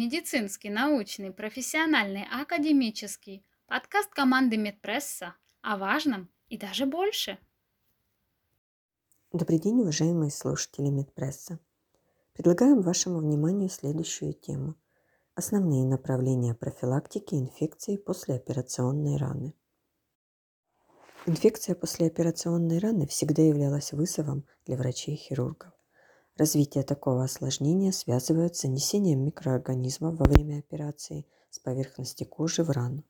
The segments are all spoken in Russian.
Медицинский, научный, профессиональный, академический. Подкаст команды Медпресса о важном и даже больше. Добрый день, уважаемые слушатели Медпресса. Предлагаем вашему вниманию следующую тему. Основные направления профилактики инфекции после операционной раны. Инфекция после операционной раны всегда являлась вызовом для врачей-хирургов. Развитие такого осложнения связывают с занесением микроорганизмов во время операции с поверхности кожи в рану.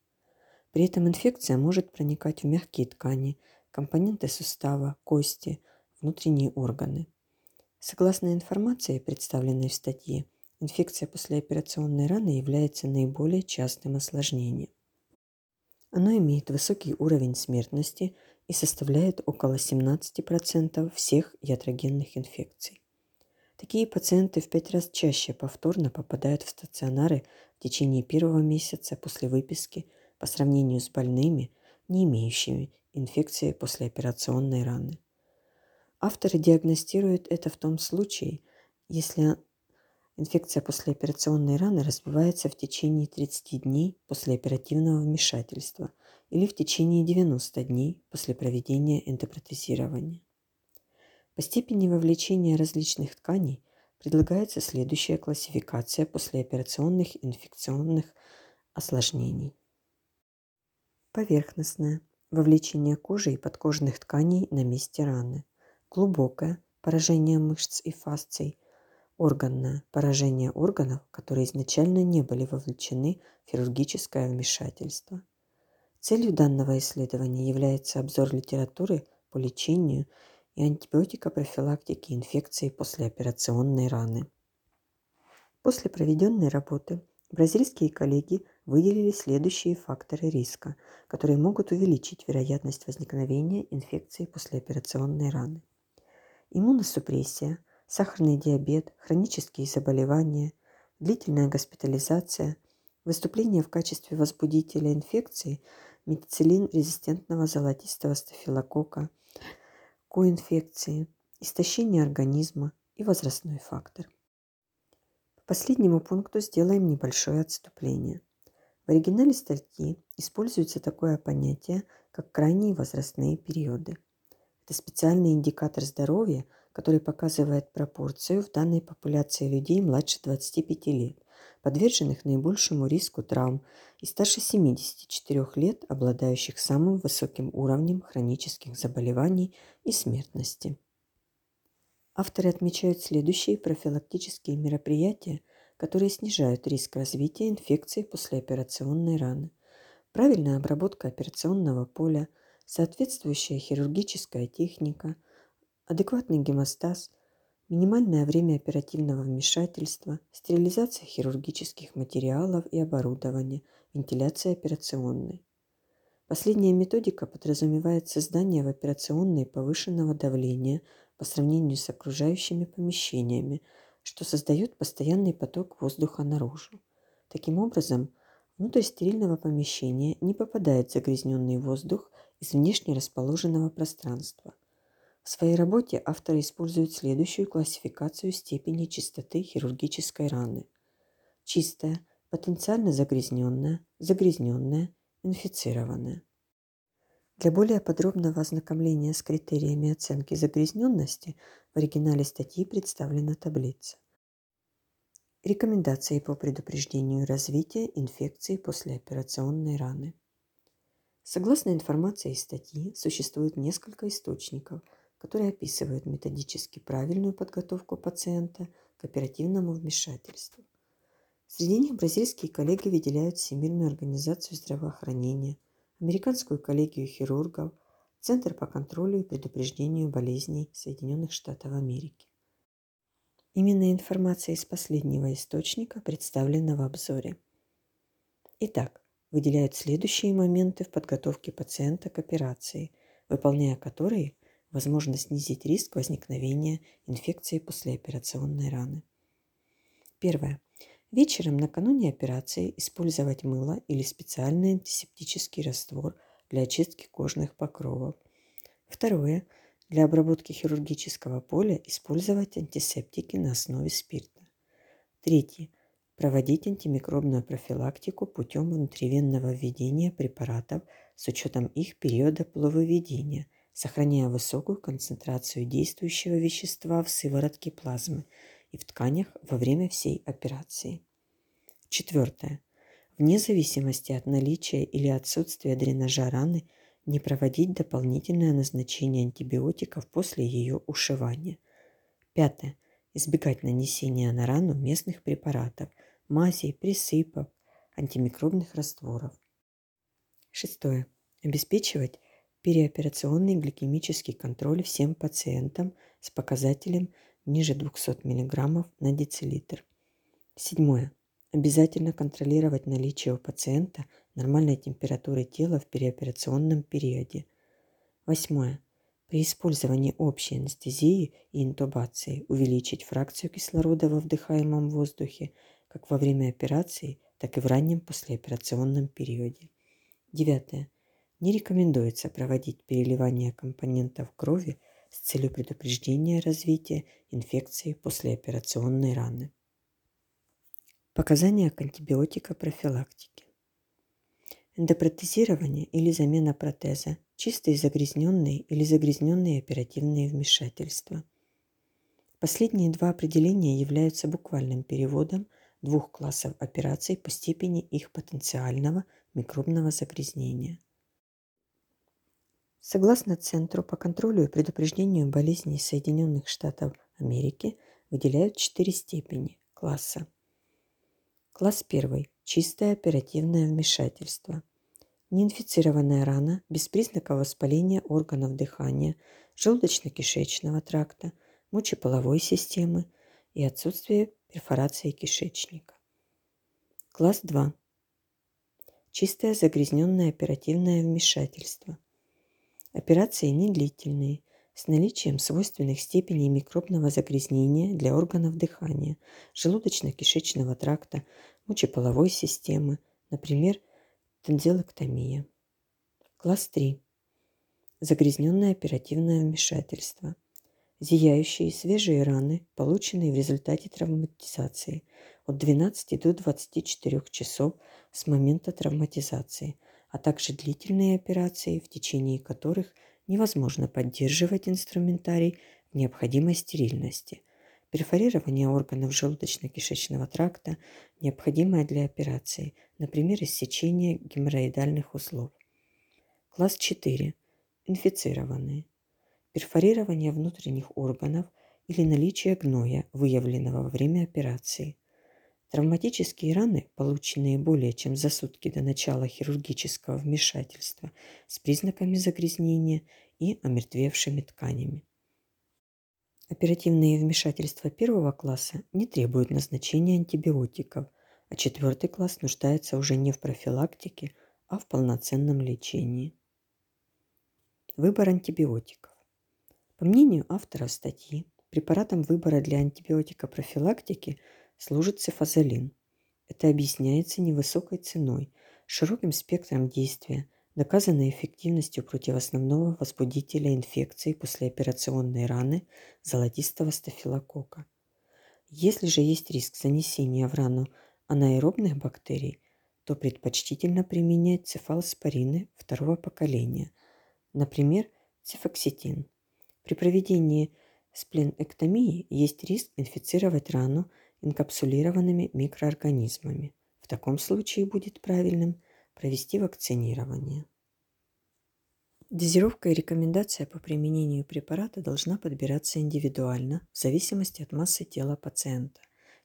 При этом инфекция может проникать в мягкие ткани, компоненты сустава, кости, внутренние органы. Согласно информации, представленной в статье, инфекция после операционной раны является наиболее частым осложнением. Оно имеет высокий уровень смертности и составляет около 17% всех ятрогенных инфекций. Такие пациенты в пять раз чаще повторно попадают в стационары в течение первого месяца после выписки по сравнению с больными, не имеющими инфекции послеоперационной раны. Авторы диагностируют это в том случае, если инфекция послеоперационной раны развивается в течение 30 дней после оперативного вмешательства или в течение 90 дней после проведения эндопротезирования. По степени вовлечения различных тканей предлагается следующая классификация послеоперационных инфекционных осложнений. Поверхностное – вовлечение кожи и подкожных тканей на месте раны. Глубокое – поражение мышц и фасций. Органное – поражение органов, которые изначально не были вовлечены в хирургическое вмешательство. Целью данного исследования является обзор литературы по лечению и антибиотикопрофилактики инфекции послеоперационной раны. После проведенной работы бразильские коллеги выделили следующие факторы риска, которые могут увеличить вероятность возникновения инфекции послеоперационной раны. Иммуносупрессия, сахарный диабет, хронические заболевания, длительная госпитализация, выступление в качестве возбудителя инфекции метицилин-резистентного золотистого стафилококка, коинфекции, истощение организма и возрастной фактор. По последнему пункту сделаем небольшое отступление. В оригинале статьи используется такое понятие, как крайние возрастные периоды. Это специальный индикатор здоровья, который показывает пропорцию в данной популяции людей младше 25 лет, подверженных наибольшему риску травм и старше 74 лет, обладающих самым высоким уровнем хронических заболеваний и смертности. Авторы отмечают следующие профилактические мероприятия, которые снижают риск развития инфекции послеоперационной раны. Правильная обработка операционного поля, соответствующая хирургическая техника, адекватный гемостаз – минимальное время оперативного вмешательства, стерилизация хирургических материалов и оборудования, вентиляция операционной. Последняя методика подразумевает создание в операционной повышенного давления по сравнению с окружающими помещениями, что создает постоянный поток воздуха наружу. Таким образом, внутрь стерильного помещения не попадает загрязненный воздух из внешне расположенного пространства. В своей работе авторы используют следующую классификацию степени чистоты хирургической раны. Чистая, потенциально загрязненная, загрязненная, инфицированная. Для более подробного ознакомления с критериями оценки загрязненности в оригинале статьи представлена таблица. Рекомендации по предупреждению развития инфекции после операционной раны. Согласно информации из статьи, существует несколько источников – которые описывают методически правильную подготовку пациента к оперативному вмешательству. Среди них бразильские коллеги выделяют Всемирную организацию здравоохранения, Американскую коллегию хирургов, Центр по контролю и предупреждению болезней Соединенных Штатов Америки. Именно информация из последнего источника представлена в обзоре. Итак, выделяют следующие моменты в подготовке пациента к операции, выполняя которые возможно снизить риск возникновения инфекции послеоперационной раны. Первое. Вечером накануне операции использовать мыло или специальный антисептический раствор для очистки кожных покровов. Второе. Для обработки хирургического поля использовать антисептики на основе спирта. Третье. проводить антимикробную профилактику путем внутривенного введения препаратов с учетом их периода полувыведения, сохраняя высокую концентрацию действующего вещества в сыворотке плазмы и в тканях во время всей операции. Четвертое. Вне зависимости от наличия или отсутствия дренажа раны не проводить дополнительное назначение антибиотиков после ее ушивания. Пятое. Избегать нанесения на рану местных препаратов – мазей, присыпок, антимикробных растворов. Шестое. Обеспечивать переоперационный гликемический контроль всем пациентам с показателем ниже 200 мг на децилитр. Седьмое. Обязательно контролировать наличие у пациента нормальной температуры тела в переоперационном периоде. Восьмое. При использовании общей анестезии и интубации увеличить фракцию кислорода во вдыхаемом воздухе как во время операции, так и в раннем послеоперационном периоде. Девятое. Не рекомендуется проводить переливание компонентов крови с целью предупреждения развития инфекции послеоперационной раны. Показания к антибиотикопрофилактике. Эндопротезирование или замена протеза, чистые загрязненные или загрязненные оперативные вмешательства. Последние два определения являются буквальным переводом – двух классов операций по степени их потенциального микробного загрязнения. Согласно Центру по контролю и предупреждению болезней Соединенных Штатов Америки, выделяют четыре степени класса. Класс 1. Чистое оперативное вмешательство. Неинфицированная рана без признаков воспаления органов дыхания, желудочно-кишечного тракта, мочеполовой системы и отсутствие перфорации кишечника. Класс 2. Чистое загрязненное оперативное вмешательство. Операции недлительные, с наличием свойственных степеней микробного загрязнения для органов дыхания, желудочно-кишечного тракта, мочеполовой системы, например, тонзиллэктомия. Класс 3. Загрязненное оперативное вмешательство – зияющие свежие раны, полученные в результате травматизации от 12 до 24 часов с момента травматизации, а также длительные операции, в течение которых невозможно поддерживать инструментарий в необходимой стерильности, перфорирование органов желудочно-кишечного тракта, необходимое для операции, например, иссечение геморроидальных узлов. Класс 4. Инфицированные перфорирование внутренних органов или наличие гноя, выявленного во время операции. Травматические раны, полученные более чем за сутки до начала хирургического вмешательства с признаками загрязнения и омертвевшими тканями. Оперативные вмешательства первого класса не требуют назначения антибиотиков, а четвертый класс нуждается уже не в профилактике, а в полноценном лечении. Выбор антибиотиков. По мнению автора статьи, препаратом выбора для антибиотика-профилактики служит цифазолин. Это объясняется невысокой ценой, широким спектром действия, доказанной эффективностью против основного возбудителя инфекции послеоперационной раны золотистого стафилококка. Если же есть риск занесения в рану анаэробных бактерий, то предпочтительно применять цефалоспорины второго поколения, например, цифоксетин. При проведении спленэктомии есть риск инфицировать рану инкапсулированными микроорганизмами. В таком случае будет правильным провести вакцинирование. Дозировка и рекомендация по применению препарата должна подбираться индивидуально в зависимости от массы тела пациента,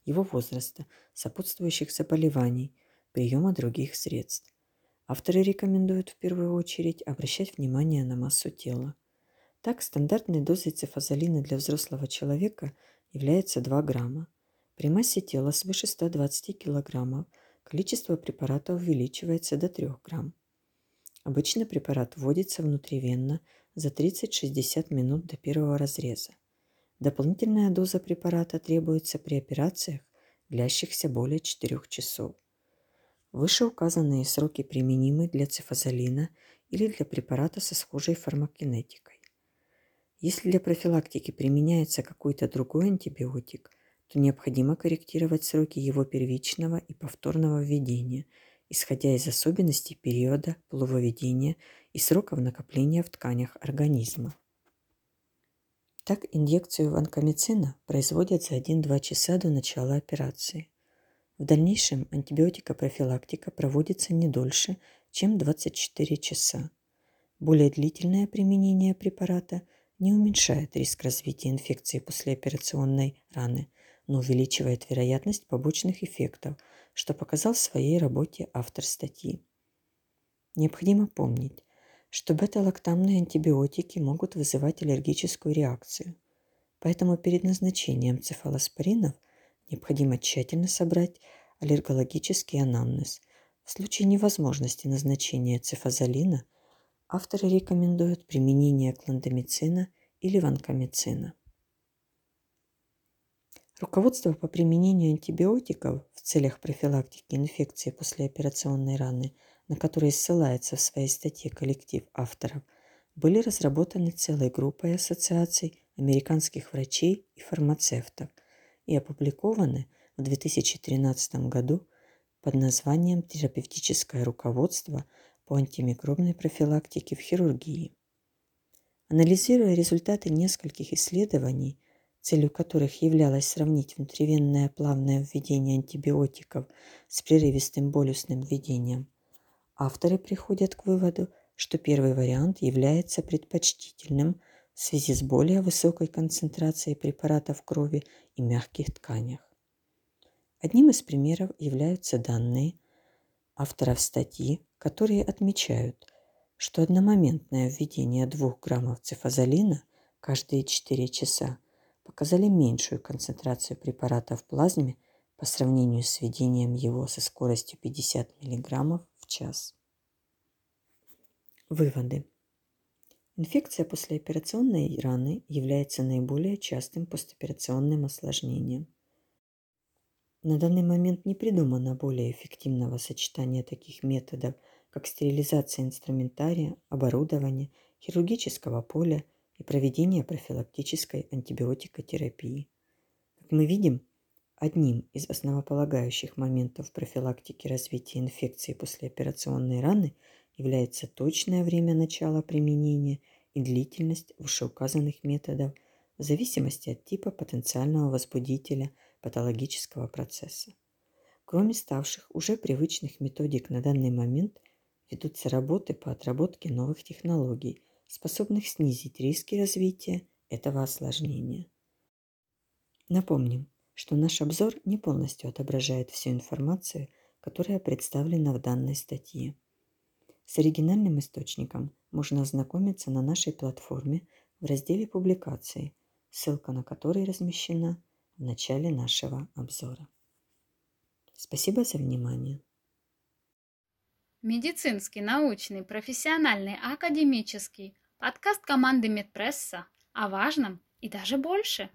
его возраста, сопутствующих заболеваний, приема других средств. Авторы рекомендуют в первую очередь обращать внимание на массу тела. Так, стандартной дозой цифазолина для взрослого человека является 2 грамма. При массе тела свыше 120 кг количество препарата увеличивается до 3 грамм. Обычно препарат вводится внутривенно за 30-60 минут до первого разреза. Дополнительная доза препарата требуется при операциях, длящихся более 4 часов. Вышеуказанные сроки применимы для цифазолина или для препарата со схожей фармакинетикой. Если для профилактики применяется какой-то другой антибиотик, то необходимо корректировать сроки его первичного и повторного введения, исходя из особенностей периода полувыведения и сроков накопления в тканях организма. Так инъекцию ванкомицина производят за 1-2 часа до начала операции. В дальнейшем антибиотикопрофилактика проводится не дольше, чем 24 часа. Более длительное применение препарата не уменьшает риск развития инфекции послеоперационной раны, но увеличивает вероятность побочных эффектов, что показал в своей работе автор статьи. Необходимо помнить, что бета-лактамные антибиотики могут вызывать аллергическую реакцию. Поэтому перед назначением цефалоспоринов необходимо тщательно собрать аллергологический анамнез. В случае невозможности назначения цефазолина авторы рекомендуют применение клондамицина или ванкомицина. Руководство по применению антибиотиков в целях профилактики инфекции послеоперационной раны, на которые ссылается в своей статье коллектив авторов, были разработаны целой группой ассоциаций американских врачей и фармацевтов и опубликованы в 2013 году под названием «Терапевтическое руководство по антимикробной профилактике в хирургии». Анализируя результаты нескольких исследований, целью которых являлось сравнить внутривенное плавное введение антибиотиков с прерывистым болюсным введением, авторы приходят к выводу, что первый вариант является предпочтительным в связи с более высокой концентрацией препарата в крови и мягких тканях. Одним из примеров являются данные авторов статьи, которые отмечают, что одномоментное введение 2 граммов цифазолина каждые 4 часа показали меньшую концентрацию препарата в плазме по сравнению с введением его со скоростью 50 мг в час. Выводы. Инфекция послеоперационной раны является наиболее частым постоперационным осложнением. На данный момент не придумано более эффективного сочетания таких методов, как стерилизация инструментария, оборудования, хирургического поля – и проведения профилактической антибиотикотерапии. Как мы видим, одним из основополагающих моментов профилактики развития инфекции после операционной раны является точное время начала применения и длительность вышеуказанных методов в зависимости от типа потенциального возбудителя патологического процесса. Кроме ставших уже привычных методик на данный момент, ведутся работы по отработке новых технологий – способных снизить риски развития этого осложнения. Напомним, что наш обзор не полностью отображает всю информацию, которая представлена в данной статье. С оригинальным источником можно ознакомиться на нашей платформе в разделе «Публикации», ссылка на который размещена в начале нашего обзора. Спасибо за внимание. Медицинский, научный, профессиональный, академический – Подкаст команды Медпресса о важном и даже больше –